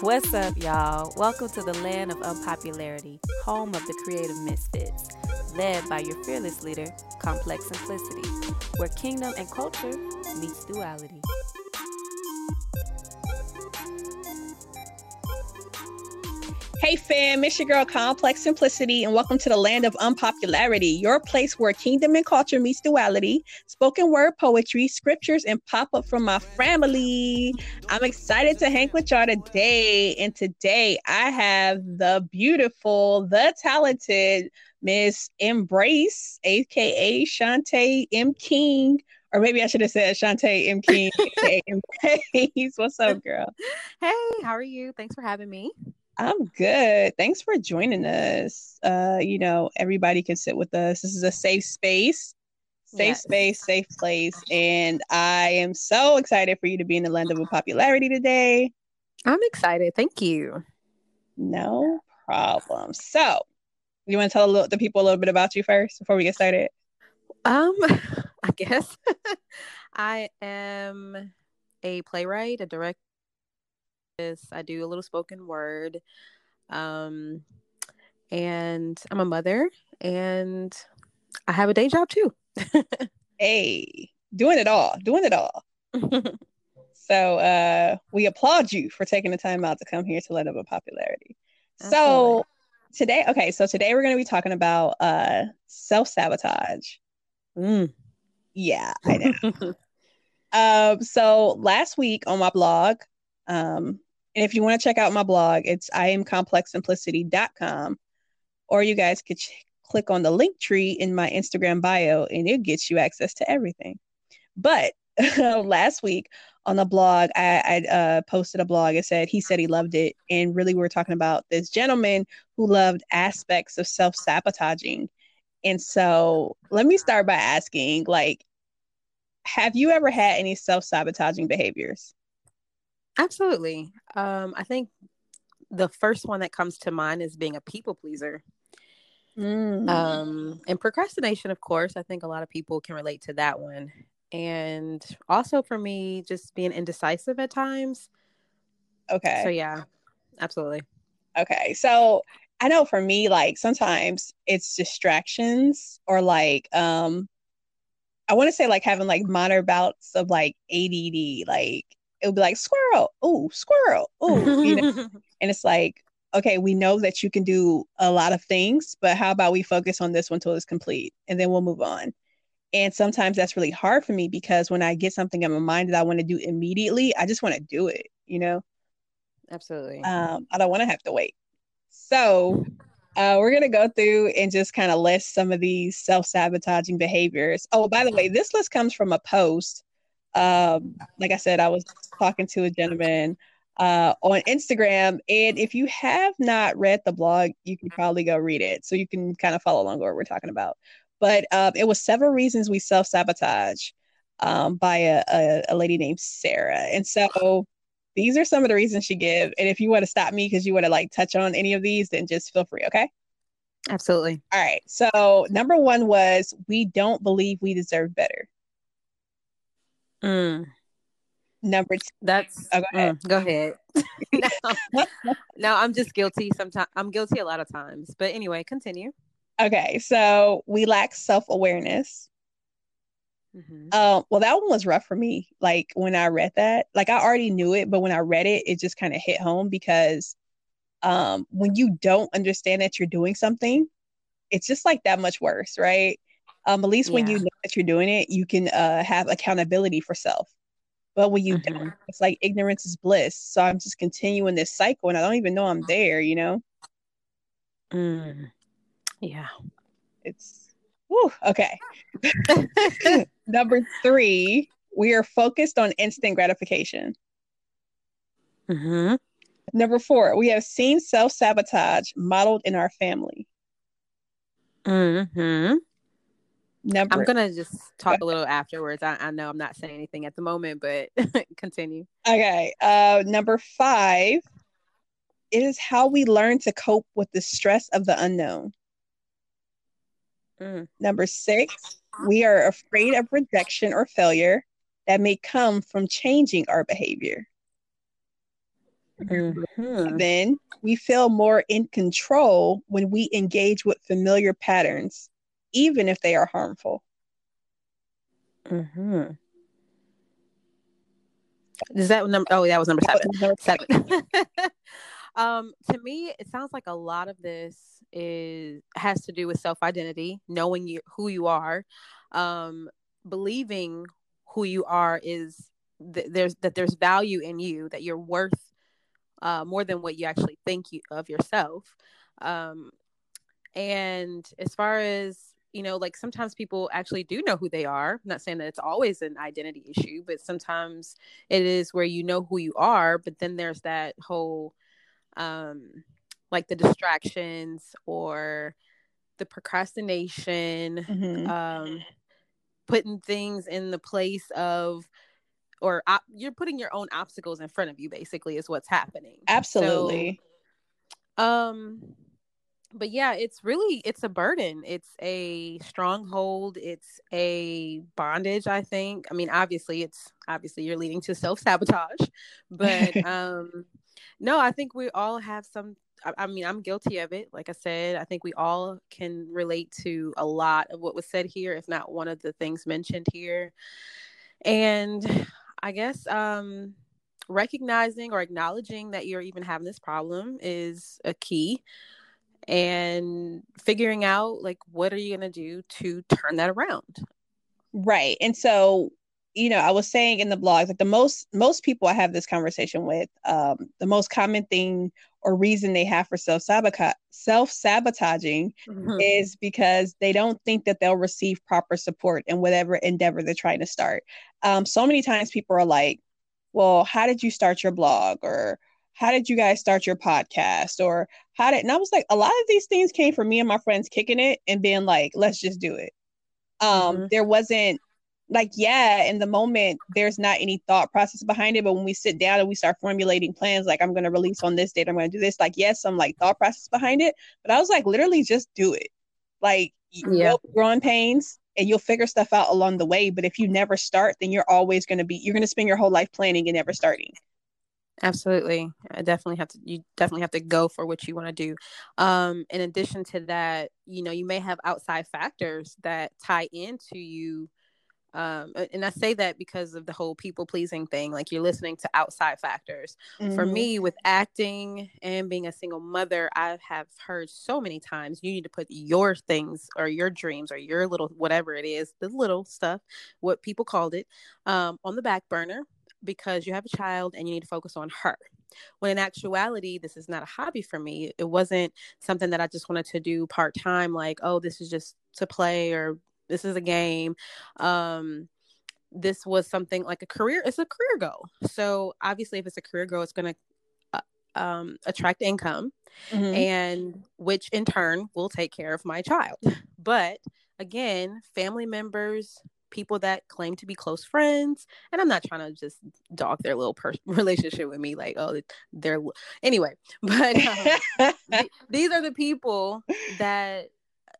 What's up, y'all? Welcome to the land of unpopularity, home of the creative misfits, led by your fearless leader, Complex Simplicity, where kingdom and culture meets duality. Hey fam, it's your girl Complex Simplicity, and welcome to the land of unpopularity, your place where kingdom and culture meets duality, spoken word poetry, scriptures, and pop up from my family. I'm excited to hang with y'all today, and today I have the beautiful, the talented Miss Embrace, aka Shante M. King. Or maybe I should have said Shante M. King, aka Embrace. What's up, girl? Hey, how are you? Thanks for having me. I'm good. Thanks for joining us. Uh, you know, everybody can sit with us. This is a safe space, safe yes. space, safe place. And I am so excited for you to be in the land of popularity today. I'm excited. Thank you. No problem. So, you want to tell little, the people a little bit about you first before we get started? Um, I guess I am a playwright, a director I do a little spoken word. Um, and I'm a mother and I have a day job too. hey, doing it all, doing it all. so uh, we applaud you for taking the time out to come here to land of unpopularity. Absolutely. So today, okay, so today we're going to be talking about uh, self sabotage. Mm. Yeah, I know. um, so last week on my blog, um, and if you want to check out my blog, it's iamcomplexsimplicity.com. Or you guys could ch- click on the link tree in my Instagram bio and it gets you access to everything. But last week on the blog, I, I uh, posted a blog. It said he said he loved it. And really, we're talking about this gentleman who loved aspects of self sabotaging. And so let me start by asking like, have you ever had any self sabotaging behaviors? Absolutely. Um, I think the first one that comes to mind is being a people pleaser. Mm. Um, and procrastination, of course, I think a lot of people can relate to that one. And also for me, just being indecisive at times. Okay. So, yeah, absolutely. Okay. So, I know for me, like sometimes it's distractions or like, um, I want to say like having like minor bouts of like ADD, like it'll be like squirrel, oh squirrel, oh, you know? and it's like, okay, we know that you can do a lot of things, but how about we focus on this one until it's complete and then we'll move on. And sometimes that's really hard for me because when I get something in my mind that I want to do immediately, I just want to do it, you know? Absolutely. Um, I don't want to have to wait. So uh, we're going to go through and just kind of list some of these self sabotaging behaviors. Oh, by the way, this list comes from a post um, like I said, I was talking to a gentleman uh, on Instagram, and if you have not read the blog, you can probably go read it, so you can kind of follow along what we're talking about. But um, it was several reasons we self sabotage um, by a, a, a lady named Sarah, and so these are some of the reasons she gave. And if you want to stop me because you want to like touch on any of these, then just feel free. Okay. Absolutely. All right. So number one was we don't believe we deserve better. Mm. Number two. That's oh, go ahead. Mm, go ahead. no, no, I'm just guilty sometimes. I'm guilty a lot of times. But anyway, continue. Okay, so we lack self awareness. Mm-hmm. Um, well, that one was rough for me. Like when I read that, like I already knew it, but when I read it, it just kind of hit home because um, when you don't understand that you're doing something, it's just like that much worse, right? Um, at least yeah. when you know that you're doing it, you can uh, have accountability for self. But when you mm-hmm. don't, it's like ignorance is bliss. So I'm just continuing this cycle and I don't even know I'm there, you know? Mm. Yeah. It's, whew, okay. Number three, we are focused on instant gratification. Mm-hmm. Number four, we have seen self sabotage modeled in our family. Mm-hmm. Number. I'm gonna just talk a little afterwards. I, I know I'm not saying anything at the moment, but continue. Okay. Uh, number five. It is how we learn to cope with the stress of the unknown. Mm. Number six, we are afraid of rejection or failure that may come from changing our behavior. Mm-hmm. Then we feel more in control when we engage with familiar patterns, even if they are harmful. Mm-hmm. Is that number? Oh, that was number seven. seven. um, to me, it sounds like a lot of this is has to do with self identity, knowing you who you are, um, believing who you are is th- there's that there's value in you, that you're worth uh, more than what you actually think you, of yourself. Um, and as far as you know, like sometimes people actually do know who they are. I'm not saying that it's always an identity issue, but sometimes it is where you know who you are, but then there's that whole um like the distractions or the procrastination, mm-hmm. um putting things in the place of or op- you're putting your own obstacles in front of you basically is what's happening. Absolutely. So, um but yeah, it's really it's a burden. It's a stronghold. It's a bondage, I think. I mean, obviously it's obviously you're leading to self-sabotage, but um no, I think we all have some I, I mean, I'm guilty of it. Like I said, I think we all can relate to a lot of what was said here, if not one of the things mentioned here. And I guess um recognizing or acknowledging that you're even having this problem is a key and figuring out like what are you going to do to turn that around? Right and so you know i was saying in the blog like the most most people i have this conversation with um the most common thing or reason they have for self sabotage self sabotaging mm-hmm. is because they don't think that they'll receive proper support in whatever endeavor they're trying to start. Um so many times people are like well how did you start your blog? or how did you guys start your podcast or how did and i was like a lot of these things came from me and my friends kicking it and being like let's just do it um mm-hmm. there wasn't like yeah in the moment there's not any thought process behind it but when we sit down and we start formulating plans like i'm going to release on this date i'm going to do this like yes some like thought process behind it but i was like literally just do it like yeah. growing pains and you'll figure stuff out along the way but if you never start then you're always going to be you're going to spend your whole life planning and never starting Absolutely. I definitely have to you definitely have to go for what you want to do. Um in addition to that, you know, you may have outside factors that tie into you um and I say that because of the whole people pleasing thing like you're listening to outside factors. Mm-hmm. For me with acting and being a single mother, I have heard so many times you need to put your things or your dreams or your little whatever it is, the little stuff, what people called it, um on the back burner because you have a child and you need to focus on her. When in actuality, this is not a hobby for me. It wasn't something that I just wanted to do part time, like, oh, this is just to play or this is a game. Um, this was something like a career, it's a career goal. So obviously, if it's a career goal, it's going to uh, um, attract income, mm-hmm. and which in turn will take care of my child. But again, family members, people that claim to be close friends and i'm not trying to just dog their little per- relationship with me like oh they're anyway but um, th- these are the people that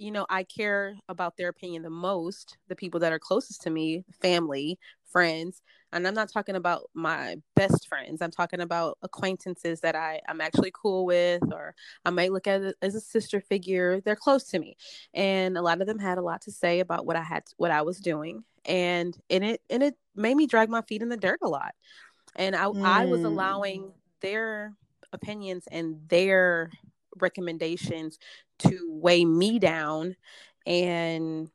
you know i care about their opinion the most the people that are closest to me family friends and i'm not talking about my best friends i'm talking about acquaintances that i i'm actually cool with or i might look at it as a sister figure they're close to me and a lot of them had a lot to say about what i had what i was doing and and it and it made me drag my feet in the dirt a lot and i mm. i was mm. allowing their opinions and their recommendations to weigh me down. And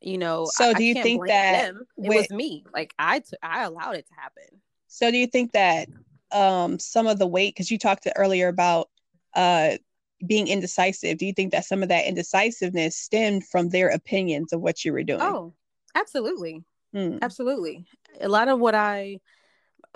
you know so do you think that them. it with, was me. Like i t- I allowed it to happen. So do you think that um some of the weight because you talked earlier about uh being indecisive. Do you think that some of that indecisiveness stemmed from their opinions of what you were doing? Oh absolutely. Mm. absolutely. A lot of what i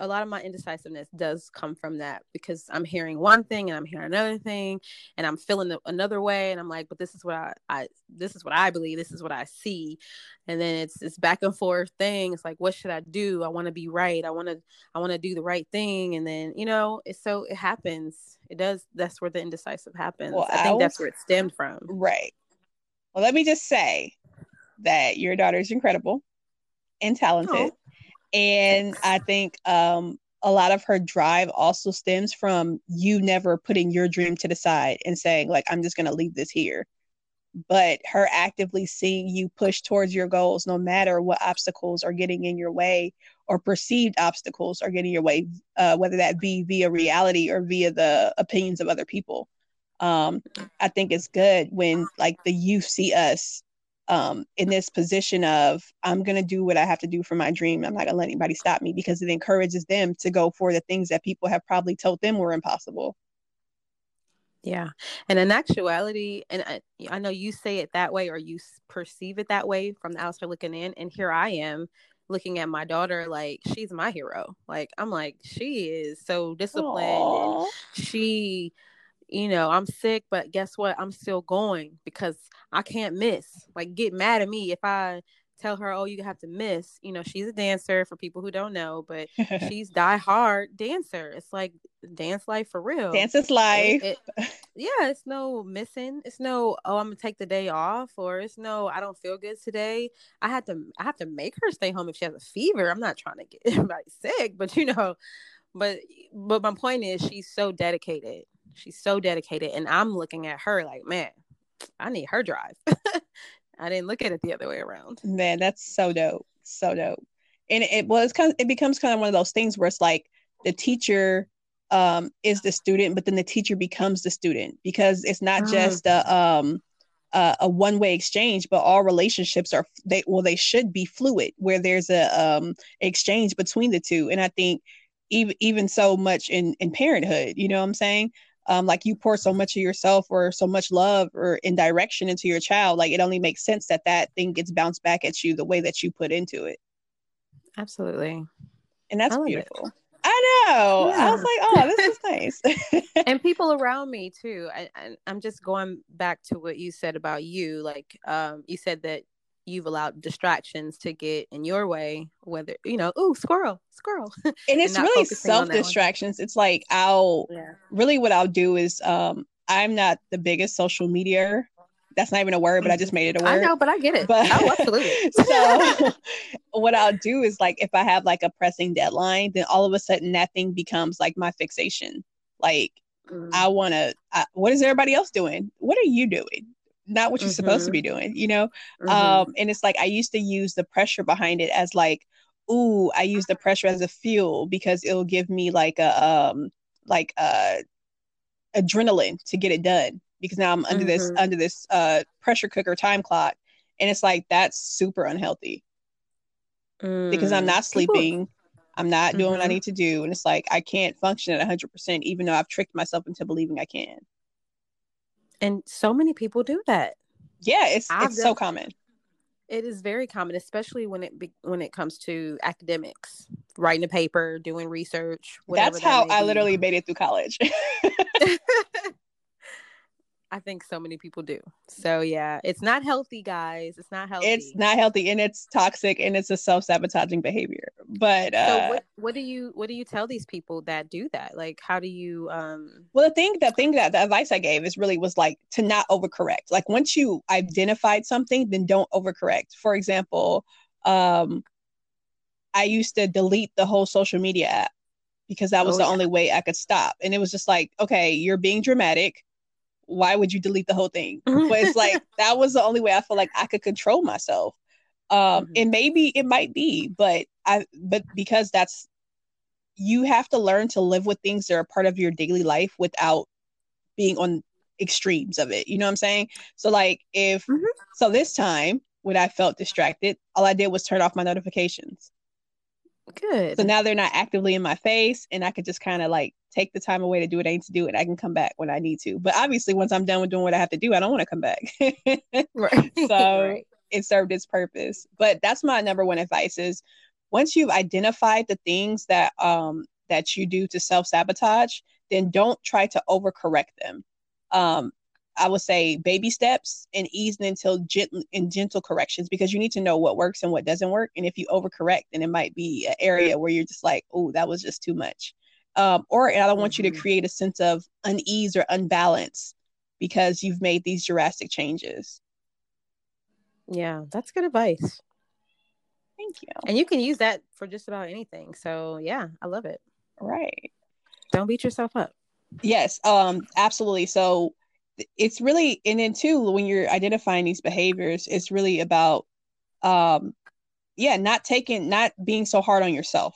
a lot of my indecisiveness does come from that because I'm hearing one thing and I'm hearing another thing and I'm feeling another way and I'm like, but this is what I, I this is what I believe, this is what I see. And then it's this back and forth thing. It's like, what should I do? I want to be right. I want to I want to do the right thing. And then, you know, it's so it happens. It does that's where the indecisive happens. Well, I think I was, that's where it stemmed from. Right. Well, let me just say that your daughter is incredible and talented. Oh and I think um, a lot of her drive also stems from you never putting your dream to the side and saying like i'm just going to leave this here. But her actively seeing you push towards your goals no matter what obstacles are getting in your way or perceived obstacles are getting your way uh, whether that be via reality or via the opinions of other people. Um, i think it's good when like the youth see us um, in this position of I'm going to do what I have to do for my dream. I'm not going to let anybody stop me because it encourages them to go for the things that people have probably told them were impossible. Yeah. And in actuality, and I, I know you say it that way or you perceive it that way from the outside looking in. And here I am looking at my daughter like she's my hero. Like, I'm like, she is so disciplined. And she you know, I'm sick, but guess what? I'm still going because I can't miss. Like, get mad at me if I tell her, oh, you have to miss. You know, she's a dancer for people who don't know, but she's die hard dancer. It's like dance life for real. Dance is life. It, it, yeah, it's no missing. It's no, oh, I'm gonna take the day off, or it's no, I don't feel good today. I had to, I have to make her stay home if she has a fever. I'm not trying to get anybody sick, but you know, but but my point is, she's so dedicated She's so dedicated. And I'm looking at her like, man, I need her drive. I didn't look at it the other way around. Man, that's so dope. So dope. And it was kind of, it becomes kind of one of those things where it's like the teacher um, is the student, but then the teacher becomes the student because it's not mm. just a um, uh, a one way exchange, but all relationships are they well they should be fluid where there's a um, exchange between the two. And I think even even so much in in parenthood, you know what I'm saying? Um, like you pour so much of yourself or so much love or in direction into your child like it only makes sense that that thing gets bounced back at you the way that you put into it absolutely and that's beautiful it. I know. Yeah. I was like, oh, this is nice. and people around me too. I, I, I'm just going back to what you said about you. Like, um, you said that you've allowed distractions to get in your way whether you know oh squirrel squirrel and it's and really self distractions it's like i'll yeah. really what i'll do is um i'm not the biggest social media that's not even a word, but I just made it a word. I know, but I get it. But oh, absolutely. so what I'll do is like if I have like a pressing deadline, then all of a sudden that thing becomes like my fixation. Like mm. I want to. What is everybody else doing? What are you doing? Not what you're mm-hmm. supposed to be mm-hmm. doing, you know? Mm-hmm. Um, and it's like I used to use the pressure behind it as like, ooh, I use the pressure as a fuel because it'll give me like a um like a adrenaline to get it done because now I'm under mm-hmm. this under this uh pressure cooker time clock. And it's like that's super unhealthy. Mm. Because I'm mm. not sleeping. People... I'm not doing what I mm-hmm. need to do. And it's like I can't function at 100%, even though I've tricked myself into believing I can and so many people do that yeah it's I've it's done, so common it is very common especially when it be, when it comes to academics writing a paper doing research that's how i literally made it through college I think so many people do. So yeah, it's not healthy, guys. It's not healthy. It's not healthy, and it's toxic, and it's a self sabotaging behavior. But uh, so what? What do you what do you tell these people that do that? Like, how do you? um Well, the thing, the thing that the advice I gave is really was like to not overcorrect. Like once you identified something, then don't overcorrect. For example, um I used to delete the whole social media app because that was oh, the yeah. only way I could stop, and it was just like, okay, you're being dramatic why would you delete the whole thing? but it's like that was the only way I felt like I could control myself. Um, mm-hmm. and maybe it might be, but I but because that's you have to learn to live with things that are part of your daily life without being on extremes of it. You know what I'm saying? So like if mm-hmm. so this time when I felt distracted, all I did was turn off my notifications. Good. So now they're not actively in my face and I could just kind of like take the time away to do what I need to do and I can come back when I need to. But obviously once I'm done with doing what I have to do, I don't want to come back. right. So right. It served its purpose. But that's my number one advice is once you've identified the things that um that you do to self-sabotage, then don't try to overcorrect them. Um I would say baby steps and ease until gentle and gentle corrections because you need to know what works and what doesn't work. And if you overcorrect, then it might be an area where you're just like, oh, that was just too much. Um, or I don't want you to mm-hmm. create a sense of unease or unbalance because you've made these drastic changes. Yeah, that's good advice. Thank you. And you can use that for just about anything. So yeah, I love it. Right. Don't beat yourself up. Yes, um, absolutely. So it's really and then too when you're identifying these behaviors, it's really about um yeah, not taking not being so hard on yourself.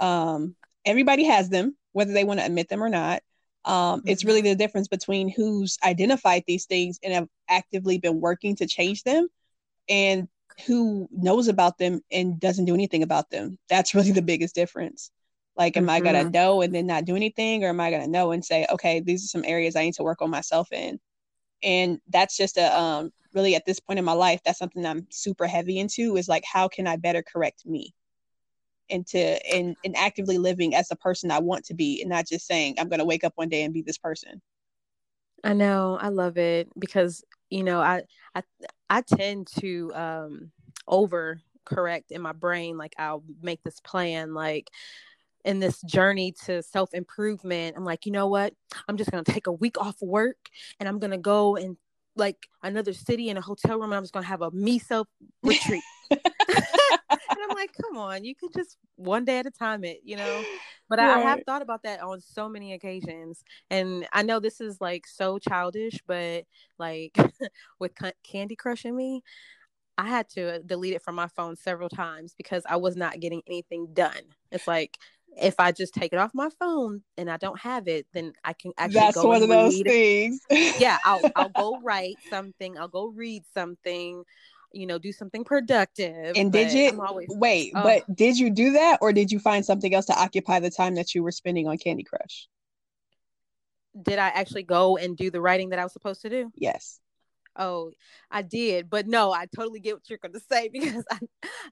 Um everybody has them, whether they want to admit them or not. Um, mm-hmm. It's really mm-hmm. the difference between who's identified these things and have actively been working to change them and who knows about them and doesn't do anything about them. That's really the biggest difference. Like, am mm-hmm. I gonna mm-hmm. know and then not do anything, or am I gonna know and say, okay, these are some areas I need to work on myself in? And that's just a um, really at this point in my life, that's something I'm super heavy into is like, how can I better correct me? into and and actively living as the person I want to be and not just saying I'm going to wake up one day and be this person. I know, I love it because you know, I I I tend to um over correct in my brain like I'll make this plan like in this journey to self improvement, I'm like, you know what? I'm just gonna take a week off work and I'm gonna go and like another city in a hotel room and I'm just gonna have a me self retreat. and I'm like, come on, you can just one day at a time it, you know. But right. I, I have thought about that on so many occasions, and I know this is like so childish, but like with Candy Crushing me, I had to delete it from my phone several times because I was not getting anything done. It's like if I just take it off my phone and I don't have it, then I can actually That's go one of those things. yeah, I'll I'll go write something. I'll go read something you know, do something productive. And did you always, wait, oh. but did you do that or did you find something else to occupy the time that you were spending on Candy Crush? Did I actually go and do the writing that I was supposed to do? Yes. Oh, I did, but no, I totally get what you're going to say because I,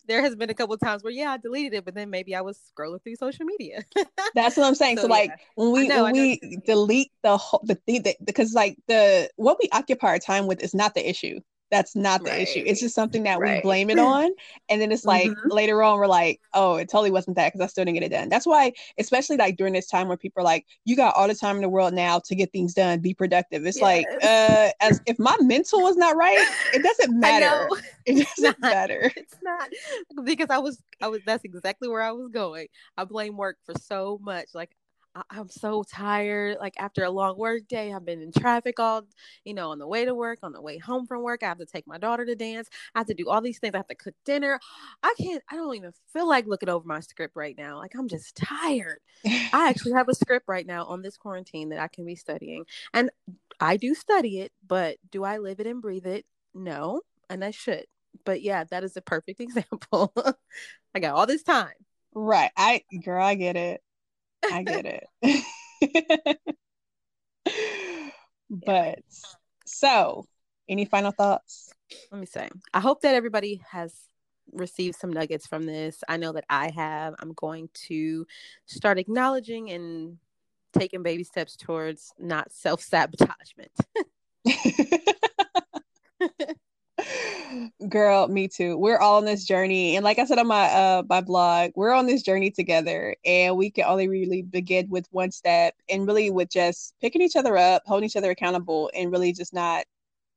there has been a couple times where yeah, I deleted it, but then maybe I was scrolling through social media. That's what I'm saying. So, so like yeah. when we know, when we delete the whole the thing that because like the what we occupy our time with is not the issue. That's not the right. issue. It's just something that right. we blame it on. And then it's like mm-hmm. later on, we're like, oh, it totally wasn't that because I still didn't get it done. That's why, especially like during this time where people are like, you got all the time in the world now to get things done, be productive. It's yes. like, uh, as if my mental was not right, it doesn't matter. It doesn't not, matter. It's not because I was, I was, that's exactly where I was going. I blame work for so much. Like, I'm so tired. Like after a long work day, I've been in traffic all, you know, on the way to work, on the way home from work. I have to take my daughter to dance. I have to do all these things. I have to cook dinner. I can't, I don't even feel like looking over my script right now. Like I'm just tired. I actually have a script right now on this quarantine that I can be studying. And I do study it, but do I live it and breathe it? No. And I should. But yeah, that is a perfect example. I got all this time. Right. I, girl, I get it. I get it. but so, any final thoughts? Let me say. I hope that everybody has received some nuggets from this. I know that I have. I'm going to start acknowledging and taking baby steps towards not self sabotagement. Girl, me too. We're all on this journey. And like I said on my uh my blog, we're on this journey together and we can only really begin with one step and really with just picking each other up, holding each other accountable and really just not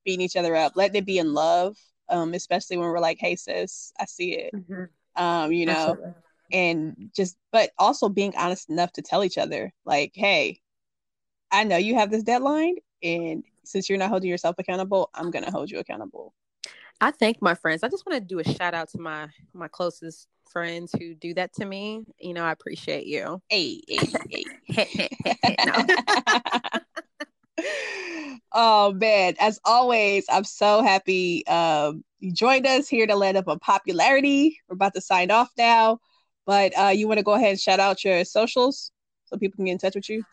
beating each other up. Letting it be in love. Um, especially when we're like, hey sis, I see it. Mm-hmm. Um, you know, Absolutely. and just but also being honest enough to tell each other, like, hey, I know you have this deadline and since you're not holding yourself accountable, I'm gonna hold you accountable. I thank my friends. I just want to do a shout out to my my closest friends who do that to me. You know, I appreciate you. Hey, hey, hey. oh man, as always, I'm so happy um, you joined us here to land of unpopularity. We're about to sign off now, but uh, you want to go ahead and shout out your socials so people can get in touch with you.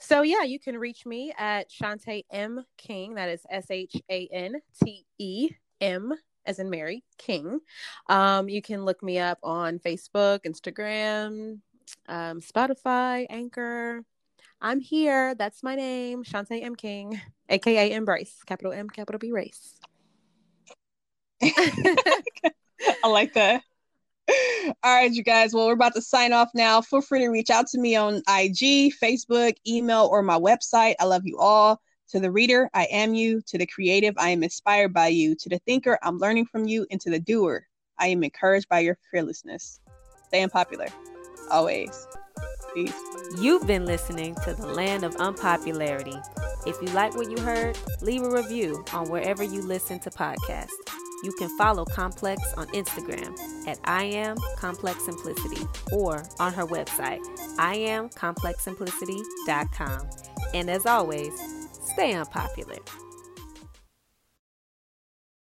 So yeah, you can reach me at Shante M King. That is S H A N T E M as in Mary King. Um, you can look me up on Facebook, Instagram, um, Spotify, Anchor. I'm here. That's my name, Shante M King, aka Embrace, capital M, capital B Race. I like that. All right, you guys. Well, we're about to sign off now. Feel free to reach out to me on IG, Facebook, email, or my website. I love you all. To the reader, I am you. To the creative, I am inspired by you. To the thinker, I'm learning from you. And to the doer, I am encouraged by your fearlessness. Stay unpopular. Always. Peace. You've been listening to the Land of Unpopularity. If you like what you heard, leave a review on wherever you listen to podcasts. You can follow Complex on Instagram at I am Complex Simplicity or on her website, IamComplexSimplicity.com. And as always, stay unpopular.